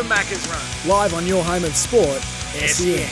The Macca's Run. Live on your home of sport, SEN.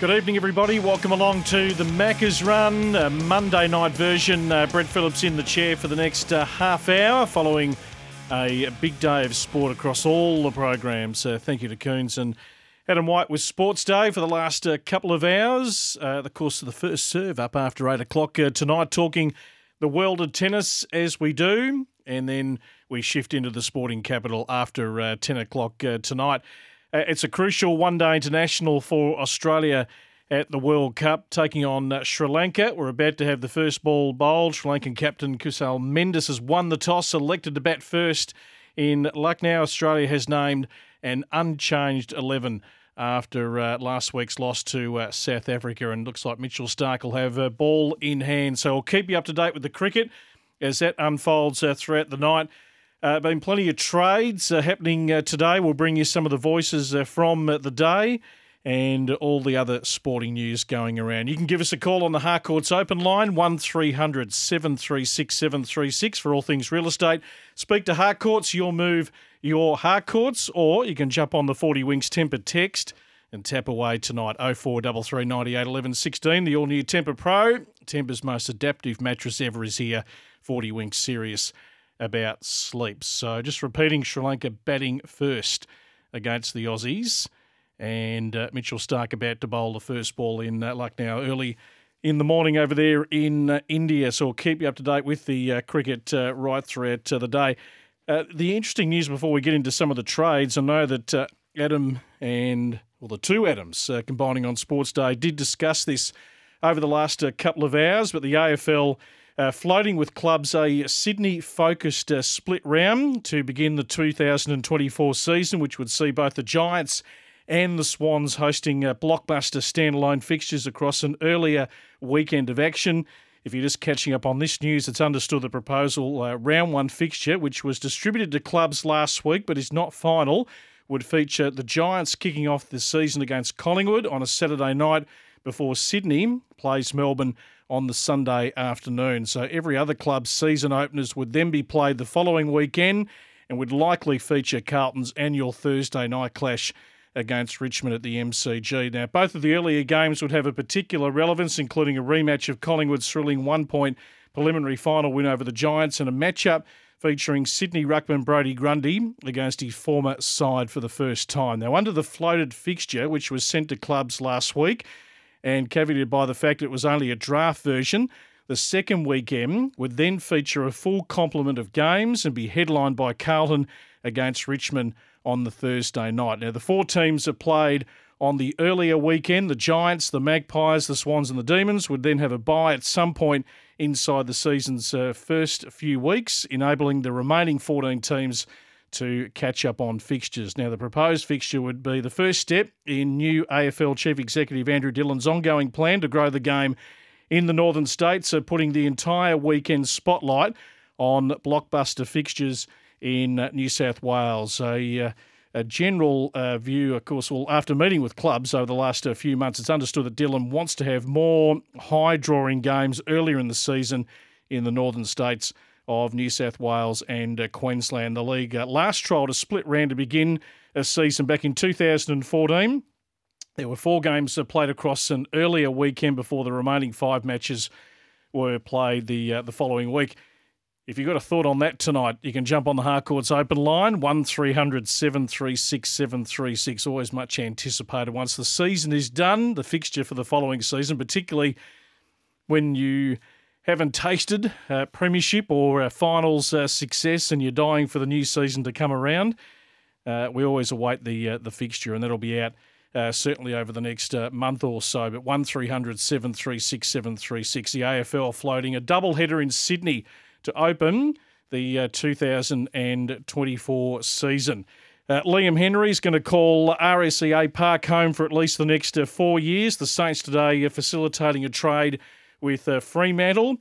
Good evening, everybody. Welcome along to the Macca's Run, a Monday night version. Uh, Brett Phillips in the chair for the next uh, half hour following a big day of sport across all the programs. Uh, thank you to Coons and Adam White with Sports Day for the last uh, couple of hours. Uh, the course of the first serve up after 8 o'clock uh, tonight, talking the world of tennis as we do. And then we shift into the sporting capital after uh, 10 o'clock uh, tonight. Uh, it's a crucial one day international for Australia at the World Cup, taking on uh, Sri Lanka. We're about to have the first ball bowled. Sri Lankan captain Kusal Mendis has won the toss, selected to bat first in Lucknow. Australia has named an unchanged 11 after uh, last week's loss to uh, South Africa, and looks like Mitchell Starc will have a ball in hand. So I'll keep you up to date with the cricket as that unfolds uh, throughout the night. Uh, been plenty of trades uh, happening uh, today. We'll bring you some of the voices uh, from the day and all the other sporting news going around. You can give us a call on the Harcourts open line, 1300 736 736 for all things real estate. Speak to Harcourts, your move, your Harcourts, or you can jump on the 40 Winks Tempur text and tap away tonight 0433 98 11 16. The all new Tempur Pro, Tempur's most adaptive mattress ever is here. 40 Winks serious about sleep. So just repeating Sri Lanka batting first against the Aussies. And uh, Mitchell Starc about to bowl the first ball in uh, Lucknow early in the morning over there in uh, India. So we'll keep you up to date with the uh, cricket uh, right throughout uh, the day. The interesting news before we get into some of the trades, I know that Adam and, well, the two Adams combining on Sports Day did discuss this over the last couple of hours, but the AFL uh, floating with clubs a Sydney focused uh, split round to begin the 2024 season, which would see both the Giants and the Swans hosting uh, blockbuster standalone fixtures across an earlier weekend of action. If you're just catching up on this news, it's understood the proposal uh, round one fixture, which was distributed to clubs last week but is not final, would feature the Giants kicking off the season against Collingwood on a Saturday night before Sydney plays Melbourne on the Sunday afternoon. So every other club's season openers would then be played the following weekend and would likely feature Carlton's annual Thursday night clash against Richmond at the MCG. Now, both of the earlier games would have a particular relevance, including a rematch of Collingwood's thrilling one point preliminary final win over the Giants and a matchup featuring Sydney Ruckman Brodie Grundy against his former side for the first time. Now, under the floated fixture, which was sent to clubs last week, and caveated by the fact it was only a draft version, the second weekend would then feature a full complement of games and be headlined by Carlton against Richmond on the Thursday night. Now, the four teams that played on the earlier weekend, the Giants, the Magpies, the Swans, and the Demons, would then have a bye at some point inside the season's uh, first few weeks, enabling the remaining 14 teams to catch up on fixtures. Now, the proposed fixture would be the first step in new AFL Chief Executive Andrew Dillon's ongoing plan to grow the game in the northern states, so putting the entire weekend spotlight on blockbuster fixtures in New South Wales. A, uh, a general uh, view, of course, well, after meeting with clubs over the last uh, few months, it's understood that Dillon wants to have more high drawing games earlier in the season in the northern states of New South Wales and uh, Queensland. The league uh, last trialled to split round to begin a season back in 2014. There were four games played across an earlier weekend before the remaining five matches were played the uh, the following week. If you've got a thought on that tonight, you can jump on the Harcourts open line, 1300 736 736. Always much anticipated once the season is done, the fixture for the following season, particularly when you haven't tasted uh, premiership or uh, finals uh, success and you're dying for the new season to come around, uh, we always await the uh, the fixture, and that'll be out uh, certainly over the next month or so. But 1300 736 736, the AFL floating a double header in Sydney to open the 2024 season. Uh, Liam Henry is going to call RSEA Park home for at least the next uh, four years. The Saints today are facilitating a trade with uh, Fremantle.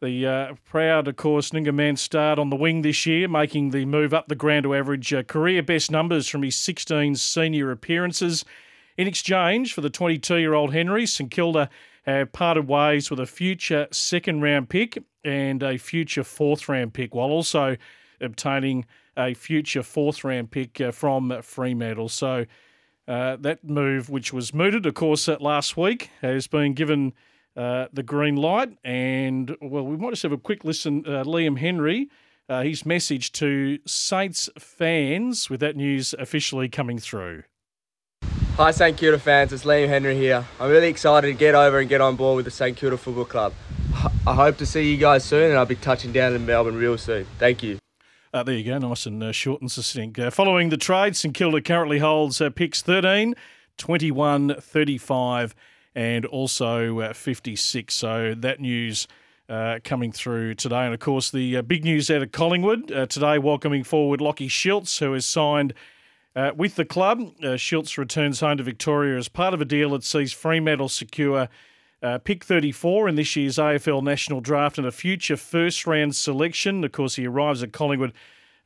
The uh, proud, of course, Noongar man starred on the wing this year, making the move up the ground to average uh, career best numbers from his 16 senior appearances. In exchange for the 22 year old Henry, St Kilda have parted ways with a future second round pick and a future fourth round pick, while also obtaining a future fourth round pick uh, from Fremantle. So uh, that move, which was mooted, of course, last week, has been given uh, the green light. And, well, we might just have a quick listen. Uh, Liam Henry, uh, his message to Saints fans with that news officially coming through. Hi St Kilda fans, it's Liam Henry here. I'm really excited to get over and get on board with the St Kilda Football Club. I hope to see you guys soon and I'll be touching down in Melbourne real soon. Thank you. Uh, there you go, nice and uh, short and succinct. Uh, following the trade, St Kilda currently holds uh, picks 13, 21, 35 and also uh, 56. So that news uh, coming through today. And of course, the big news out of Collingwood today welcoming forward Lachie Schultz, who has signed – uh, with the club, uh, Schultz returns home to Victoria as part of a deal that sees Fremantle secure uh, pick 34 in this year's AFL National Draft and a future first round selection. Of course, he arrives at Collingwood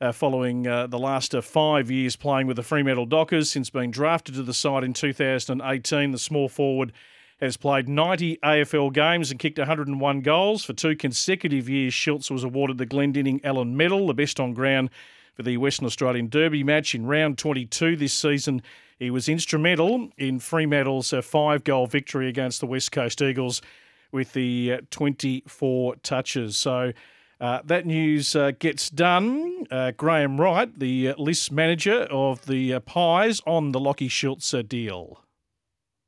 uh, following uh, the last uh, five years playing with the Fremantle Dockers. Since being drafted to the side in 2018, the small forward has played 90 AFL games and kicked 101 goals. For two consecutive years, Schultz was awarded the Glendinning Allan Medal, the best on ground for the Western Australian Derby match in round 22 this season. He was instrumental in Fremantle's uh, five goal victory against the West Coast Eagles with the uh, 24 touches. So uh, that news uh, gets done. Uh, Graham Wright, the uh, list manager of the Pies, on the Lachie Schultz deal.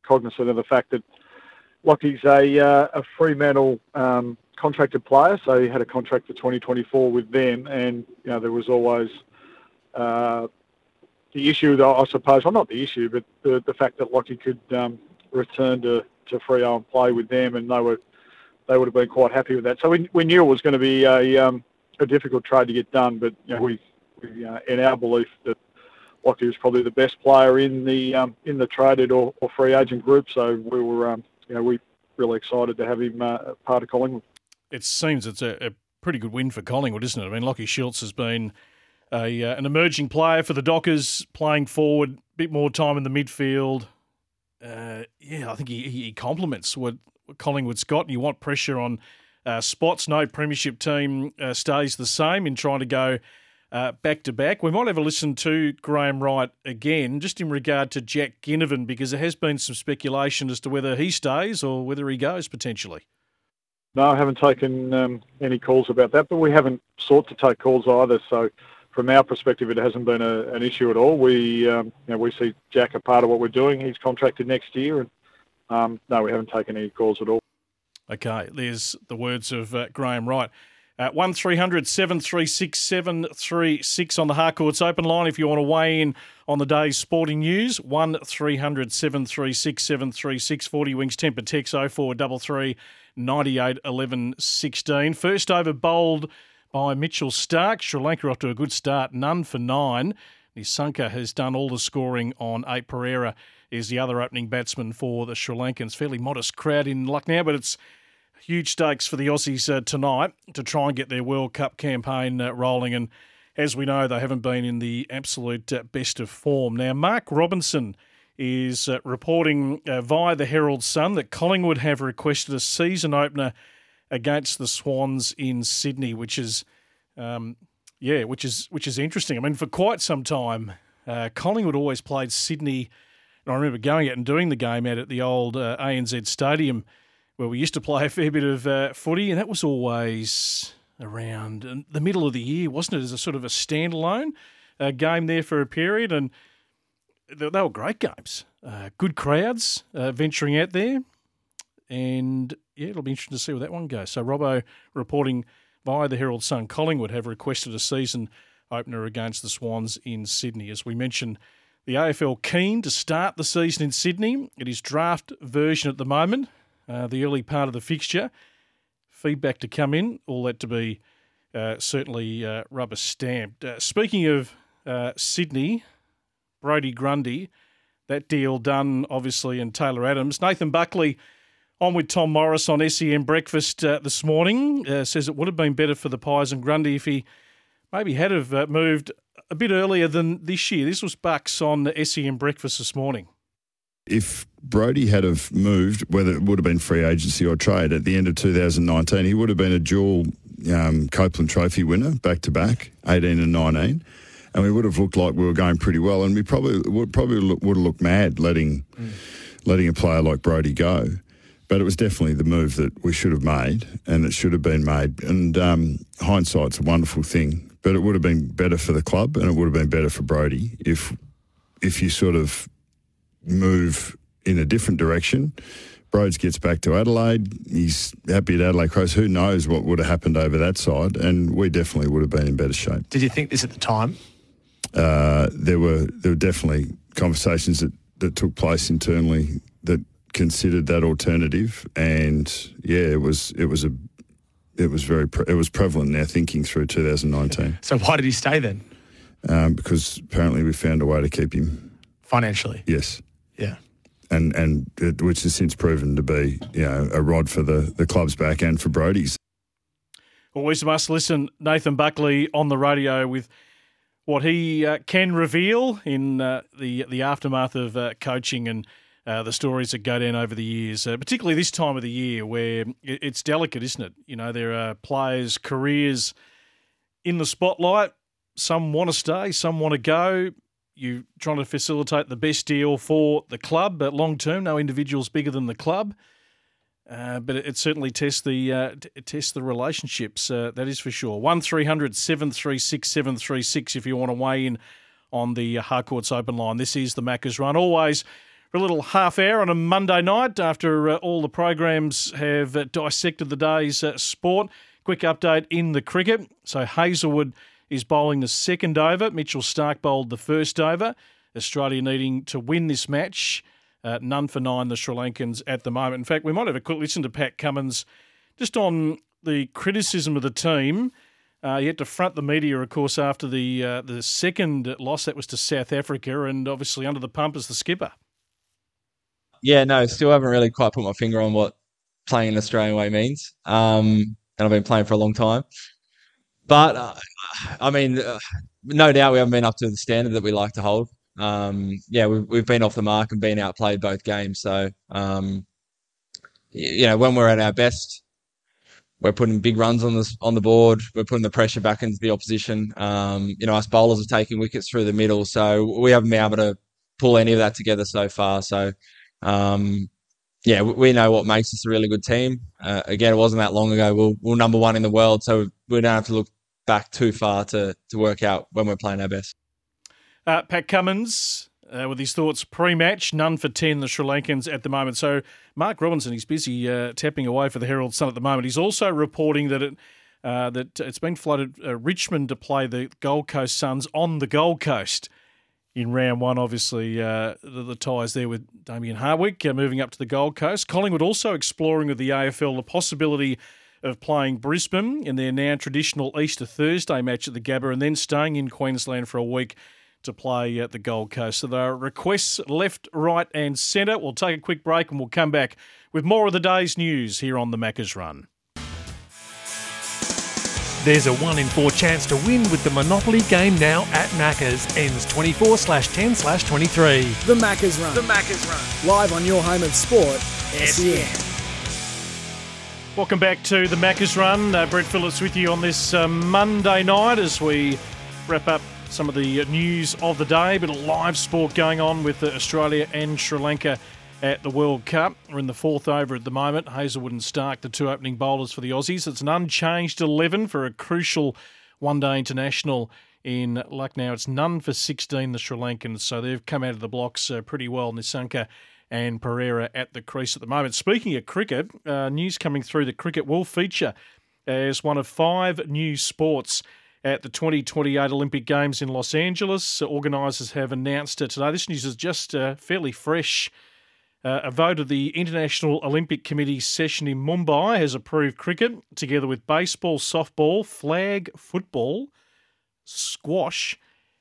Cognizant of the fact that Lachie's a, a Fremantle um, contracted player, so he had a contract for 2024 with them, and you know there was always uh, the issue, that I suppose, well not the issue, but the, the fact that Lachie could um, return to to Freo and play with them, and they were they would have been quite happy with that. So we, we knew it was going to be a um, a difficult trade to get done, but you know, we, we uh, in our belief that Lachie was probably the best player in the um, in the traded or, or free agent group. So we were um, you know we're really excited to have him uh, part of Collingwood it seems it's a, a, pretty good win for Collingwood, isn't it? I mean, Lachie Schultz has been a, uh, an emerging player for the Dockers, playing forward, a bit more time in the midfield. Uh, yeah, I think he, he complements what, Collingwood's got. You want pressure on uh, spots. No premiership team uh, stays the same in trying to go back to back. We might have a listen to Graham Wright again, just in regard to Jack Ginnivan, because there has been some speculation as to whether he stays or whether he goes potentially. No, I haven't taken um, any calls about that, but we haven't sought to take calls either. So, from our perspective, it hasn't been a, an issue at all. We, um, you know, we see Jack a part of what we're doing. He's contracted next year, and um, no, we haven't taken any calls at all. Okay, there's the words of uh, Graham Wright. Uh, 1300 736 736 on the Harcourts open line if you want to weigh in on the day's sporting news. 1300 736 736 40 Winks Tempur text 0433 98 11 16. First over bowled by Mitchell Starc. Sri Lanka off to a good start, none for nine. Nissanka has done all the scoring on eight. Perera is the other opening batsman for the Sri Lankans. Fairly modest crowd in Lucknow, but it's huge stakes for the Aussies uh, tonight to try and get their World Cup campaign uh, rolling. And as we know, they haven't been in the absolute uh, best of form. Now, Mark Robinson is uh, reporting uh, via the Herald Sun that Collingwood have requested a season opener against the Swans in Sydney, which is, um, yeah, which is which is interesting. I mean, for quite some time, uh, Collingwood always played Sydney. And I remember going out and doing the game out at the old ANZ Stadium, where we used to play a fair bit of uh, footy, and that was always around the middle of the year, wasn't it? As a sort of a standalone uh, game there for a period, and they, they were great games. Uh, good crowds uh, venturing out there. And yeah, it'll be interesting to see where that one goes. So, Robbo reporting via the Herald Sun Collingwood have requested a season opener against the Swans in Sydney. As we mentioned, the AFL keen to start the season in Sydney. It is draft version at the moment, uh, the early part of the fixture. Feedback to come in, all that to be uh, certainly uh, rubber stamped. Uh, speaking of uh, Sydney, Brodie Grundy. That deal done, obviously, in Taylor Adams. Nathan Buckley on with Tom Morris on SEN Breakfast this morning. Says it would have been better for the Pies and Grundy if he maybe had have moved a bit earlier than this year. This was Bucks on the SEN Breakfast this morning. If Brodie had have moved, whether it would have been free agency or trade at the end of 2019, he would have been a dual um, Copeland Trophy winner back to back, 18 and 19. and we would have looked like we were going pretty well, and we probably would probably look, would have looked mad letting mm. letting a player like Brodie go. But it was definitely the move that we should have made, and it should have been made. And um, hindsight's a wonderful thing, but it would have been better for the club, and it would have been better for Brodie if if you sort of move in a different direction. Broads gets back to Adelaide. He's happy at Adelaide Crows. Who knows what would have happened over that side? And we definitely would have been in better shape. Did you think this at the time? Uh, there were there were definitely conversations that, that took place internally that considered that alternative, and yeah, it was it was a it was very pre- it was prevalent in our thinking through 2019. So why did he stay then? Um, because apparently we found a way to keep him financially. Yes. And and it, which has since proven to be you know a rod for the the club's back and for Brodie's. Always must listen, Nathan Buckley on the radio with what he uh, can reveal in uh, the the aftermath of uh, coaching and uh, the stories that go down over the years, uh, particularly this time of the year where it's delicate, isn't it? You know, there are players' careers in the spotlight. Some want to stay, some want to go. You're trying to facilitate the best deal for the club, but long term, no individual's bigger than the club. Uh, but it, it, certainly tests the uh, t- tests the relationships. Uh, that is for sure. One 736 736 if you want to weigh in on the Harcourts Open line. This is the Macca's Run. Always for a little half hour on a Monday night after uh, all the programs have uh, dissected the day's uh, sport. Quick update in the cricket. So Hazlewood is bowling the second over. Mitchell Starc bowled the first over. Australia needing to win this match. Uh, none for nine, the Sri Lankans at the moment. In fact, we might have a quick listen to Pat Cummins just on the criticism of the team. Uh, he had to front the media, of course, after the uh, the second loss that was to South Africa, and obviously under the pump as the skipper. Yeah, no, still haven't really quite put my finger on what playing in an Australian way means. Um, and I've been playing for a long time. But uh, I mean, uh, no doubt we haven't been up to the standard that we like to hold um, yeah, we've, we've been off the mark and been outplayed both games. So, um, you know, when we're at our best, we're putting big runs on the on the board. We're putting the pressure back into the opposition. Um, you know, us bowlers are taking wickets through the middle, so we haven't been able to pull any of that together so far. So, um, yeah, we know what makes us a really good team. Uh, again, it wasn't that long ago. We're, we're number one in the world, so we don't have to look back too far to to work out when we're playing our best. Uh, Pat Cummins uh, with his thoughts pre-match, none for 10, the Sri Lankans at the moment. So Mark Robinson, he's busy uh, tapping away for the Herald Sun at the moment. He's also reporting that it uh, that it's been flooded uh, Richmond to play the Gold Coast Suns on the Gold Coast in round one. Obviously, uh, the, the, ties there with Damien Hardwick moving up to the Gold Coast. Collingwood also exploring with the AFL the possibility of playing Brisbane in their now traditional Easter Thursday match at the Gabba and then staying in Queensland for a week to play at the Gold Coast. So there are requests left, right, and centre. We'll take a quick break and we'll come back with more of the day's news here on the Macca's Run. There's a 1 in 4 chance to win with the Monopoly game now at Macca's. Ends 24 slash 10 slash 23. The Macca's Run. The Macca's Run. Live on your home of sport, SEN. Welcome back to the Macca's Run. Uh, Brett Phillips with you on this uh, Monday night as we wrap up some of the news of the day. A Bit of live sport going on with Australia and Sri Lanka at the World Cup. We're in the fourth over at the moment. Hazlewood and Starc, the two opening bowlers for the Aussies. It's an unchanged 11 for a crucial one day international in Lucknow. It's none for 16, the Sri Lankans. So they've come out of the blocks uh, pretty well. Nissanka and Perera at the crease at the moment. Speaking of cricket, uh, news coming through the cricket will feature as one of five new sports at the 2028 Olympic Games in Los Angeles. Organisers have announced it today. This news is just uh, fairly fresh. Uh, a vote of the International Olympic Committee session in Mumbai has approved cricket, together with baseball, softball, flag football, squash,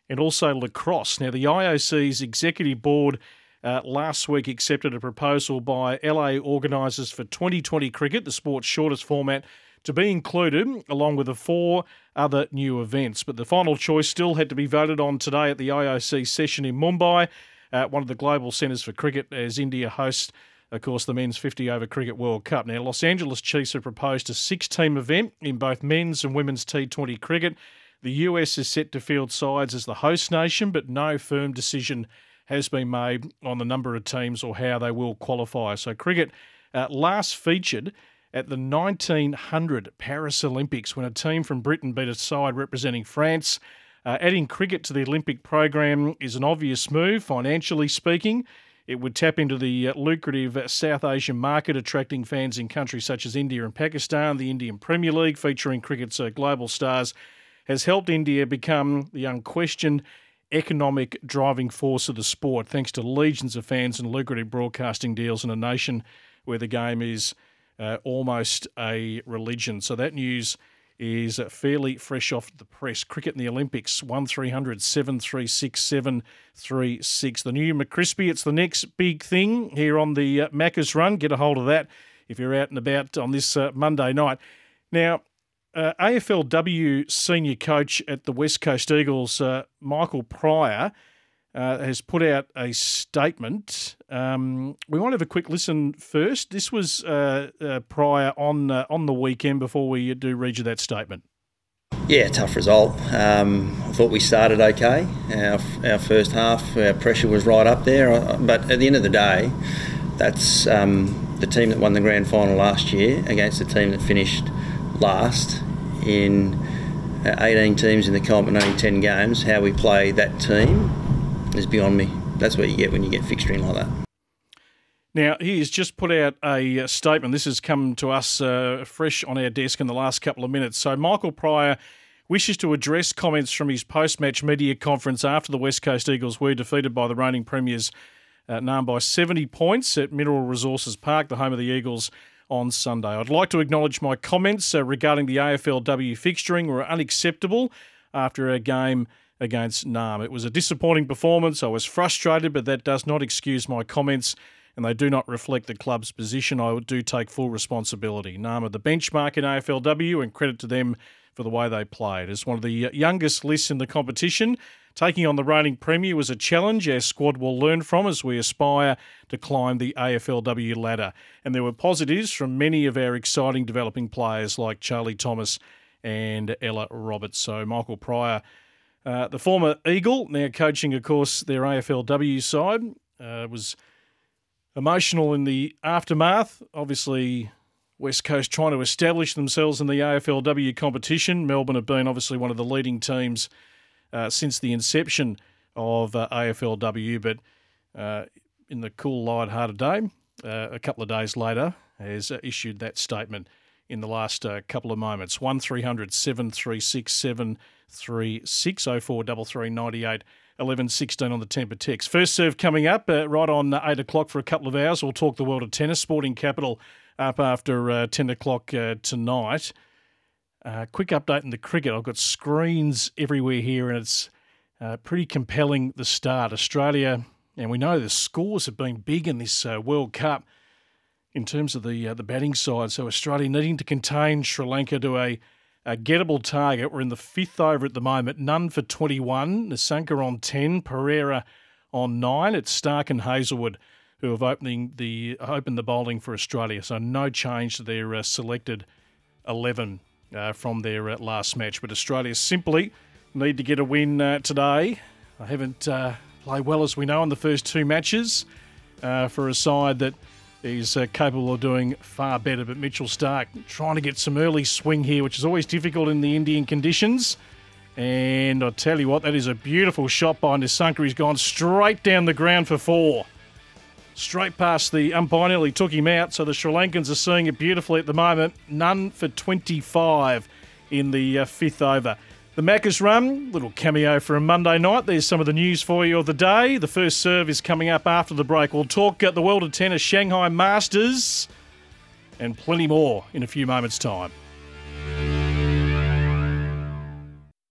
and also lacrosse. Now, the IOC's executive board uh, last week accepted a proposal by LA organisers for 2020 cricket, the sport's shortest format to be included along with the four other new events. But the final choice still had to be voted on today at the IOC session in Mumbai, uh, one of the global centres for cricket, as India hosts, of course, the Men's 50 Over Cricket World Cup. Now, Los Angeles Chiefs have proposed a six team event in both men's and women's T20 cricket. The US is set to field sides as the host nation, but no firm decision has been made on the number of teams or how they will qualify. So, cricket uh, last featured at the 1900 Paris Olympics when a team from Britain beat a side representing France. Uh, adding cricket to the Olympic program is an obvious move, financially speaking. It would tap into the uh, lucrative South Asian market, attracting fans in countries such as India and Pakistan. The Indian Premier League, featuring cricket's uh, global stars, has helped India become the unquestioned economic driving force of the sport, thanks to legions of fans and lucrative broadcasting deals in a nation where the game is uh, almost a religion. So that news is fairly fresh off the press. Cricket in the Olympics, 1300 736 736. The new McCrispy, it's the next big thing here on the uh, Macca's Run. Get a hold of that if you're out and about on this uh, Monday night. Now, uh, AFLW senior coach at the West Coast Eagles, uh, Michael Pryor, uh, has put out a statement. Um, we might have a quick listen first. This was uh, uh, Pryor on uh, on the weekend before we do read you that statement. Yeah, tough result. Um, I thought we started okay. Our, our first half, our pressure was right up there. But at the end of the day, that's um, the team that won the grand final last year against the team that finished last in uh, 18 teams in the comp and only 10 games. How we play that team is beyond me. That's what you get when you get fixturing like that. Now, he has just put out a uh, statement. This has come to us uh, fresh on our desk in the last couple of minutes. So, Michael Pryor wishes to address comments from his post match media conference after the West Coast Eagles were defeated by the reigning Premiers, uh, known by 70 points at Mineral Resources Park, the home of the Eagles, on Sunday. I'd like to acknowledge my comments uh, regarding the AFLW fixturing were unacceptable after a game against Narrm. It was a disappointing performance. I was frustrated, but that does not excuse my comments and they do not reflect the club's position. I do take full responsibility. Narrm are the benchmark in AFLW and credit to them for the way they played. As one of the youngest lists in the competition, taking on the reigning Premier was a challenge our squad will learn from as we aspire to climb the AFLW ladder. And there were positives from many of our exciting developing players like Charlie Thomas and Ella Roberts. So Michael Pryor, uh, the former Eagle, now coaching, of course, their AFLW side, uh, was emotional in the aftermath. Obviously, West Coast trying to establish themselves in the AFLW competition. Melbourne have been obviously one of the leading teams uh, since the inception of uh, AFLW, but uh, in the cool, light-hearted day, uh, a couple of days later, has issued that statement in the last couple of moments. 1300 736 736 0433 98 11 16 on the Tempur text. First serve coming up uh, right on uh, 8 o'clock for a couple of hours. We'll talk the world of tennis. Sporting Capital up after uh, 10 o'clock uh, tonight. Uh, quick update in the cricket. I've got screens everywhere here, and it's uh, pretty compelling the start. Australia, and we know the scores have been big in this uh, World Cup in terms of the uh, the batting side. So Australia needing to contain Sri Lanka to a, a gettable target. We're in the fifth over at the moment. None for 21. Nissanka on 10. Perera on 9. It's Starc and Hazlewood who have opening the opened the bowling for Australia. So no change to their uh, selected 11 uh, from their last match. But Australia simply need to get a win uh, today. They haven't uh, played well, as we know, in the first two matches uh, for a side that is capable of doing far better. But Mitchell Starc trying to get some early swing here, which is always difficult in the Indian conditions. And I tell you what, that is a beautiful shot by Nissanka. He's gone straight down the ground for four. Straight past the umpire, nearly took him out. So the Sri Lankans are seeing it beautifully at the moment. None for 25 in the uh, fifth over. The Macca's run, little cameo for a Monday night. There's some of the news for you of the day. The first serve is coming up after the break. We'll talk at the World of Tennis Shanghai Masters and plenty more in a few moments' time.